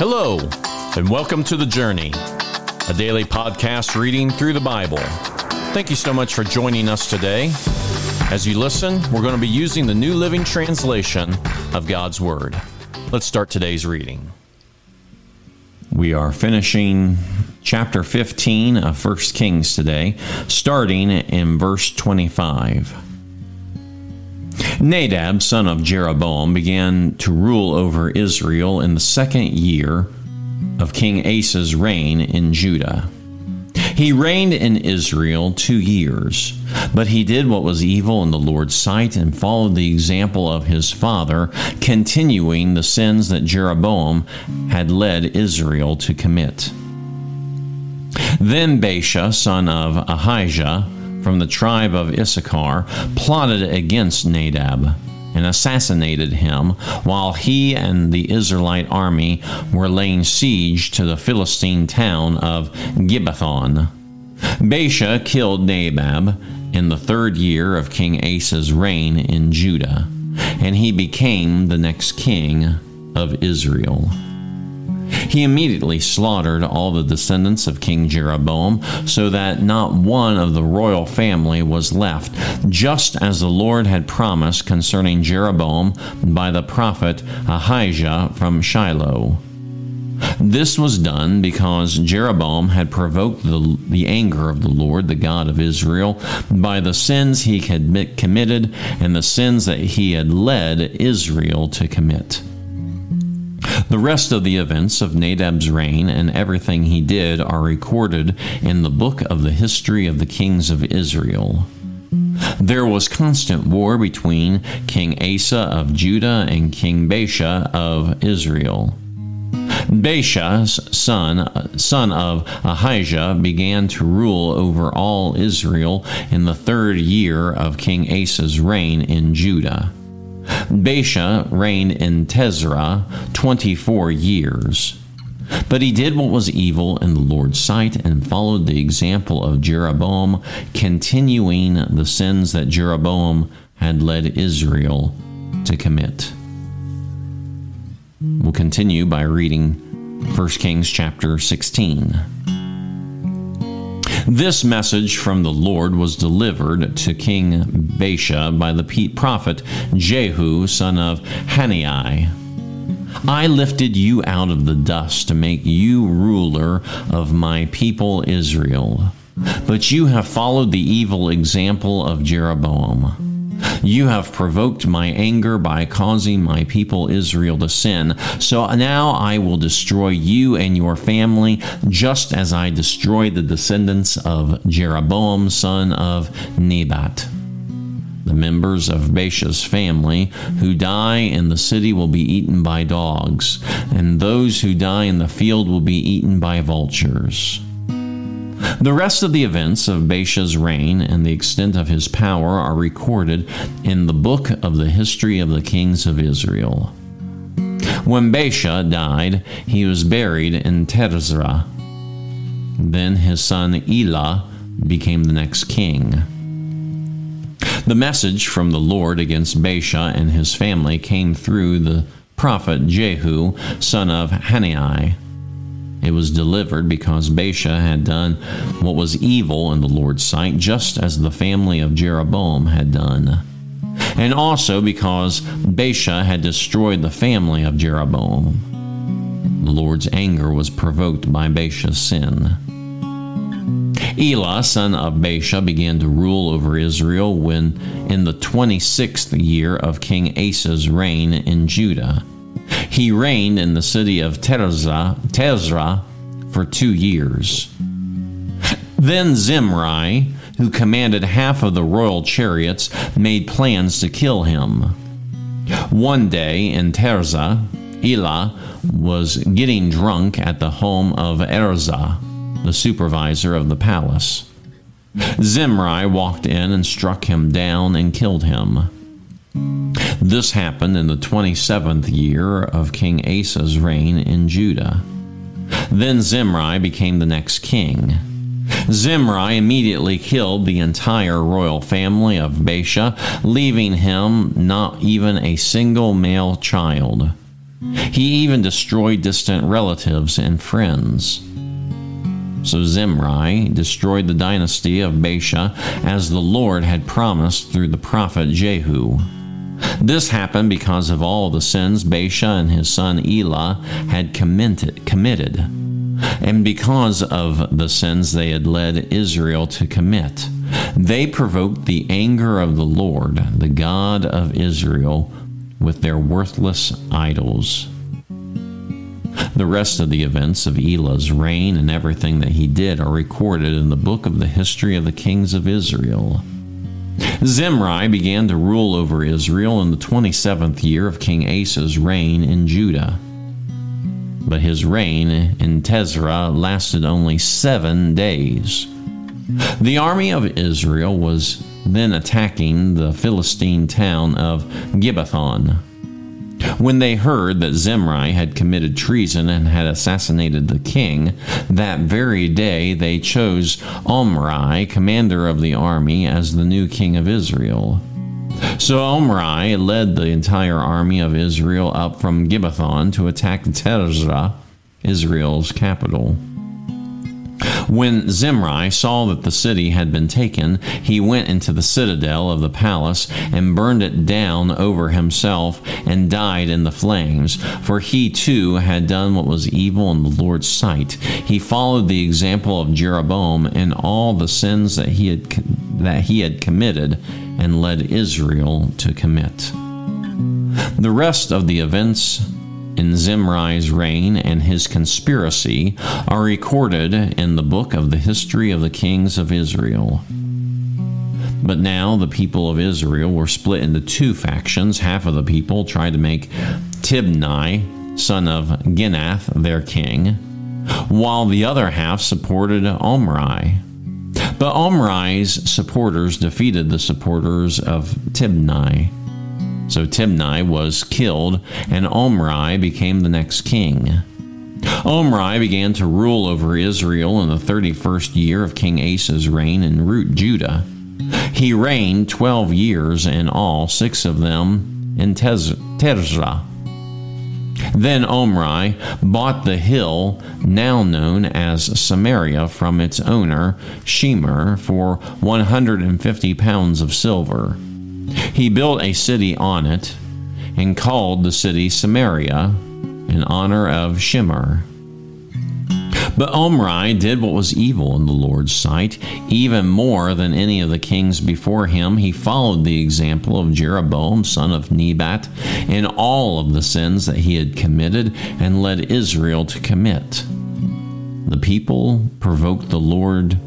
Hello, and welcome to The Journey, a daily podcast reading through the Bible. Thank you so much for joining us today. As you listen, we're going to be using the New Living Translation of God's Word. Let's start today's reading. We are finishing chapter 15 of 1 Kings today, starting in verse 25. Nadab, son of Jeroboam, began to rule over Israel in the second year of King Asa's reign in Judah. He reigned in Israel two years, but he did what was evil in the Lord's sight and followed the example of his father, continuing the sins that Jeroboam had led Israel to commit. Then Baasha, son of Ahijah, from the tribe of Issachar, plotted against Nadab and assassinated him while he and the Israelite army were laying siege to the Philistine town of Gibbethon. Baasha killed Nadab in the third year of King Asa's reign in Judah, and he became the next king of Israel. He immediately slaughtered all the descendants of King Jeroboam, so that not one of the royal family was left, just as the Lord had promised concerning Jeroboam by the prophet Ahijah from Shiloh. This was done because Jeroboam had provoked the, the anger of the Lord, the God of Israel, by the sins he had committed and the sins that he had led Israel to commit. The rest of the events of Nadab's reign and everything he did are recorded in the book of the history of the kings of Israel. There was constant war between King Asa of Judah and King Baasha of Israel. Baasha's son, son of Ahijah, began to rule over all Israel in the third year of King Asa's reign in Judah. Baasha reigned in Tirzah 24 years. But he did what was evil in the Lord's sight and followed the example of Jeroboam, continuing the sins that Jeroboam had led Israel to commit. We'll continue by reading 1 Kings chapter 16. This message from the Lord was delivered to King Baasha by the prophet Jehu, son of Hanani. I lifted you out of the dust to make you ruler of my people Israel. But you have followed the evil example of Jeroboam. You have provoked my anger by causing my people Israel to sin. So now I will destroy you and your family, just as I destroyed the descendants of Jeroboam, son of Nebat. The members of Baasha's family who die in the city will be eaten by dogs, and those who die in the field will be eaten by vultures. The rest of the events of Baasha's reign and the extent of his power are recorded in the book of the history of the kings of Israel. When Baasha died, he was buried in Tirzah. Then his son Elah became the next king. The message from the Lord against Baasha and his family came through the prophet Jehu, son of Hanani. It was delivered because Baasha had done what was evil in the Lord's sight, just as the family of Jeroboam had done. And also because Baasha had destroyed the family of Jeroboam. The Lord's anger was provoked by Baasha's sin. Elah, son of Baasha, began to rule over Israel when in the 26th year of King Asa's reign in Judah. He reigned in the city of Tirzah for two years. Then Zimri, who commanded half of the royal chariots, made plans to kill him. One day in Tirzah, Elah was getting drunk at the home of Erzah, the supervisor of the palace. Zimri walked in and struck him down and killed him. This happened in the 27th year of King Asa's reign in Judah. Then Zimri became the next king. Zimri immediately killed the entire royal family of Baasha, leaving him not even a single male child. He even destroyed distant relatives and friends. So Zimri destroyed the dynasty of Baasha as the Lord had promised through the prophet Jehu. This happened because of all the sins Baasha and his son Elah had committed, and because of the sins they had led Israel to commit. They provoked the anger of the Lord, the God of Israel, with their worthless idols. The rest of the events of Elah's reign and everything that he did are recorded in the book of the history of the kings of Israel. Zimri began to rule over Israel in the 27th year of King Asa's reign in Judah. But his reign in Tirzah lasted only seven days. The army of Israel was then attacking the Philistine town of Gibbethon. When they heard that Zimri had committed treason and had assassinated the king, that very day they chose Omri, commander of the army, as the new king of Israel. So Omri led the entire army of Israel up from Gibbethon to attack Tirzah, Israel's capital. When Zimri saw that the city had been taken, he went into the citadel of the palace and burned it down over himself and died in the flames. For he too had done what was evil in the Lord's sight. He followed the example of Jeroboam in all the sins that he had that he had committed and led Israel to commit. The rest of the events in Zimri's reign and his conspiracy are recorded in the book of the history of the kings of Israel. But now the people of Israel were split into two factions. Half of the people tried to make Tibni, son of Ginath, their king, while the other half supported Omri. But Omri's supporters defeated the supporters of Tibni. So Tibni was killed, and Omri became the next king. Omri began to rule over Israel in the 31st year of King Asa's reign in Root Judah. He reigned 12 years in all, six of them in Tirzah. Then Omri bought the hill now known as Samaria from its owner, Shemer, for 150 pounds of silver. He built a city on it and called the city Samaria in honor of Shemer. But Omri did what was evil in the Lord's sight, even more than any of the kings before him. He followed the example of Jeroboam, son of Nebat, in all of the sins that he had committed and led Israel to commit. The people provoked the Lord,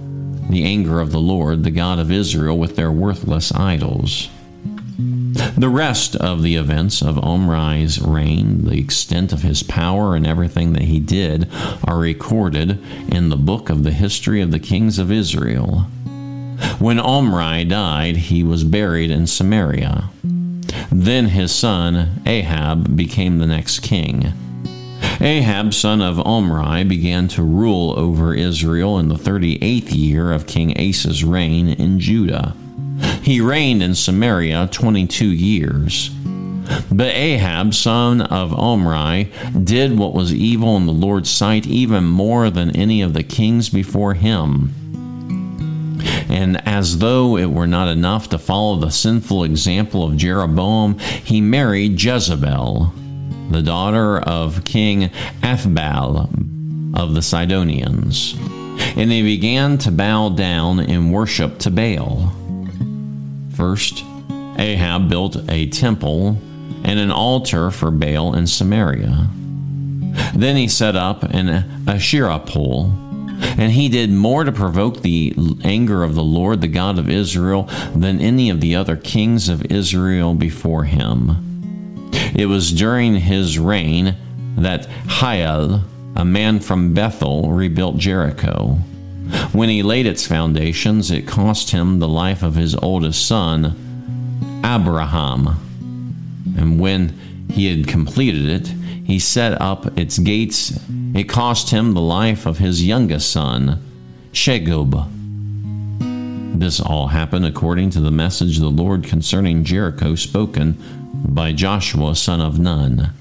the anger of the Lord, the God of Israel, with their worthless idols. The rest of the events of Omri's reign, the extent of his power, and everything that he did are recorded in the book of the history of the kings of Israel. When Omri died, he was buried in Samaria. Then his son Ahab became the next king. Ahab, son of Omri, began to rule over Israel in the 38th year of King Asa's reign in Judah. He reigned in Samaria 22 years. But Ahab, son of Omri, did what was evil in the Lord's sight even more than any of the kings before him. And as though it were not enough to follow the sinful example of Jeroboam, he married Jezebel, the daughter of King Ethbaal of the Sidonians. And they began to bow down in worship to Baal. First, Ahab built a temple and an altar for Baal in Samaria. Then he set up an Asherah pole, and he did more to provoke the anger of the Lord, the God of Israel, than any of the other kings of Israel before him. It was during his reign that Hiel, a man from Bethel, rebuilt Jericho. When he laid its foundations, it cost him the life of his oldest son, Abiram. And when he had completed it, he set up its gates. It cost him the life of his youngest son, Shegub. This all happened according to the message of the Lord concerning Jericho spoken by Joshua son of Nun.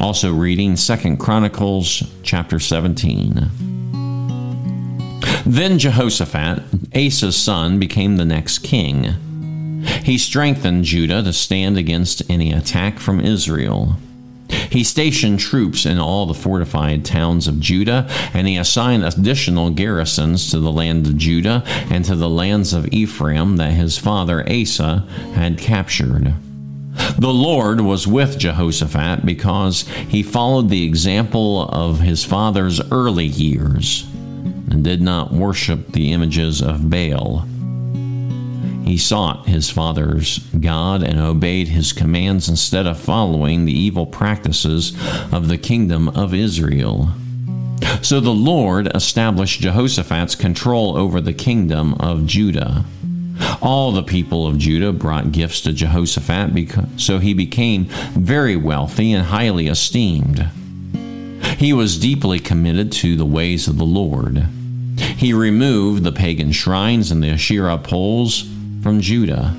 Also reading Second Chronicles chapter 17. Then Jehoshaphat, Asa's son, became the next king. He strengthened Judah to stand against any attack from Israel. He stationed troops in all the fortified towns of Judah, and he assigned additional garrisons to the land of Judah and to the lands of Ephraim that his father Asa had captured. The Lord was with Jehoshaphat because he followed the example of his father's early years did not worship the images of Baal. He sought his father's God and obeyed his commands instead of following the evil practices of the kingdom of Israel. So the Lord established Jehoshaphat's control over the kingdom of Judah. All the people of Judah brought gifts to Jehoshaphat, so he became very wealthy and highly esteemed. He was deeply committed to the ways of the Lord. He removed the pagan shrines and the Asherah poles from Judah.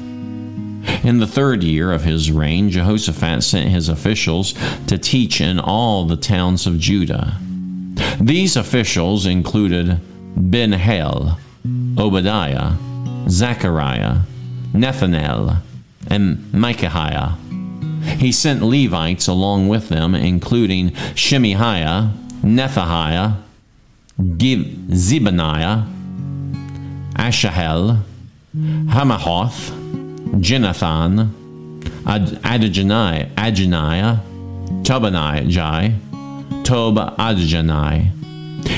In the third year of his reign, Jehoshaphat sent his officials to teach in all the towns of Judah. These officials included Ben-hail, Obadiah, Zechariah, Nethanel, and Micaiah. He sent Levites along with them, including Shemaiah, Nethaniah, Zebaniah, Asahel, Hamahoth, Jenathan, Adonijah, Adoniah, Tobaniah, Tob Adonai.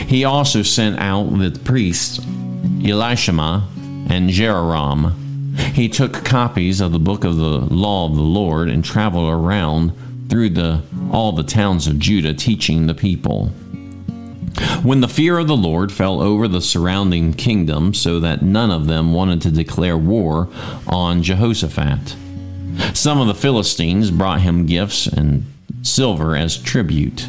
He also sent out the priests Elishama and Jehoram. He took copies of the book of the law of the Lord and traveled around through the, all the towns of Judah, teaching the people. When the fear of the Lord fell over the surrounding kingdom, so that none of them wanted to declare war on Jehoshaphat, some of the Philistines brought him gifts and silver as tribute.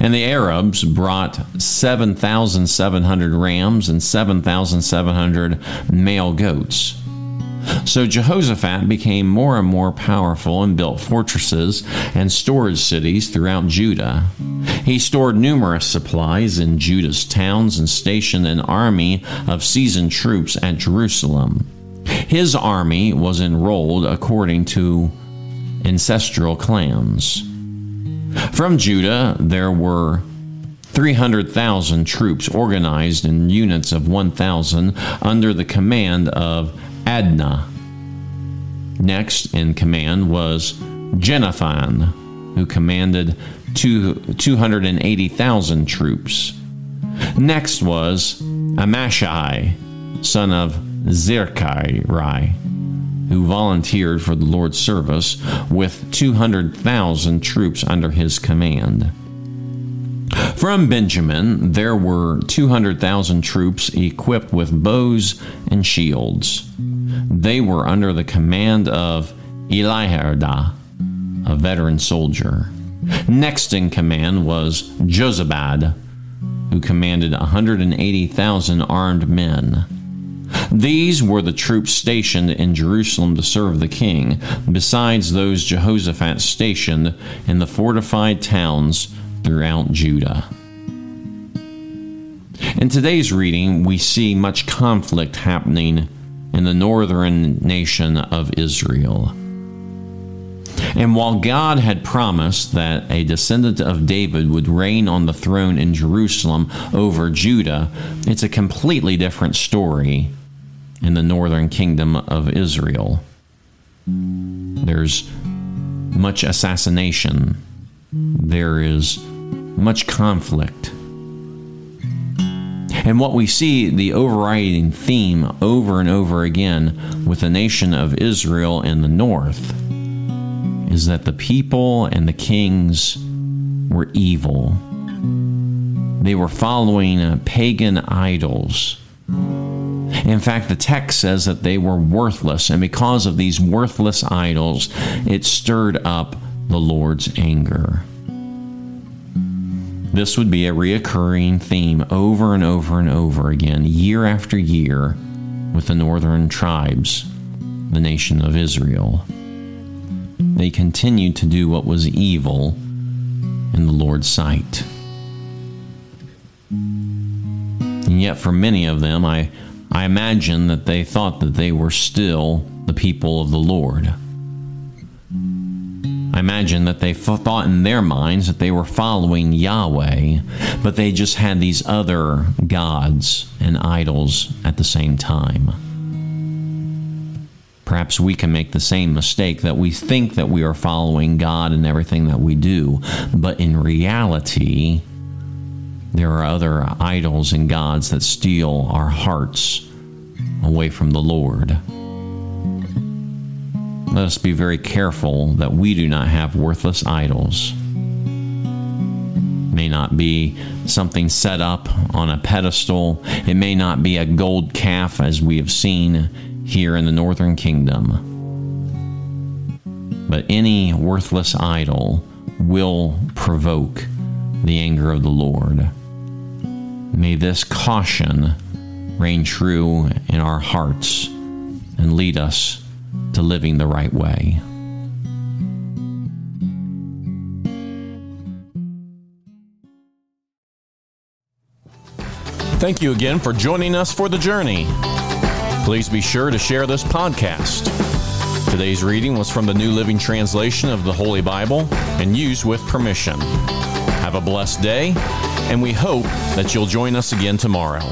And the Arabs brought 7,700 rams and 7,700 male goats. So Jehoshaphat became more and more powerful and built fortresses and storage cities throughout Judah. He stored numerous supplies in Judah's towns and stationed an army of seasoned troops at Jerusalem. His army was enrolled according to ancestral clans. From Judah, there were 300,000 troops organized in units of 1,000 under the command of Adnah. Next in command was Jenathan, who commanded two, 280,000 troops. Next was Amashai, son of Zerkai, who volunteered for the Lord's service with 200,000 troops under his command. From Benjamin, there were 200,000 troops equipped with bows and shields. They were under the command of Elihada, a veteran soldier. Next in command was Jozabad, who commanded 180,000 armed men. These were the troops stationed in Jerusalem to serve the king, besides those Jehoshaphat stationed in the fortified towns throughout Judah. In today's reading, we see much conflict happening in the northern nation of Israel. And while God had promised that a descendant of David would reign on the throne in Jerusalem over Judah, it's a completely different story in the northern kingdom of Israel. There's much assassination, there is much conflict. And what we see, the overriding theme over and over again with the nation of Israel in the north, is that the people and the kings were evil. They were following uh, pagan idols. In fact, the text says that they were worthless, and because of these worthless idols, it stirred up the Lord's anger. This would be a reoccurring theme over and over and over again, year after year, with the northern tribes, the nation of Israel. They continued to do what was evil in the Lord's sight. And yet, for many of them, I, I imagine that they thought that they were still the people of the Lord. I imagine that they thought in their minds that they were following Yahweh, but they just had these other gods and idols at the same time. Perhaps we can make the same mistake that we think that we are following God in everything that we do, but in reality, there are other idols and gods that steal our hearts away from the Lord. Let us be very careful that we do not have worthless idols. It may not be something set up on a pedestal. It may not be a gold calf as we have seen here in the northern kingdom. But any worthless idol will provoke the anger of the Lord. May this caution reign true in our hearts and lead us to living the right way. Thank you again for joining us for the journey. Please be sure to share this podcast. Today's reading was from the New Living Translation of the Holy Bible and used with permission. Have a blessed day, and we hope that you'll join us again tomorrow.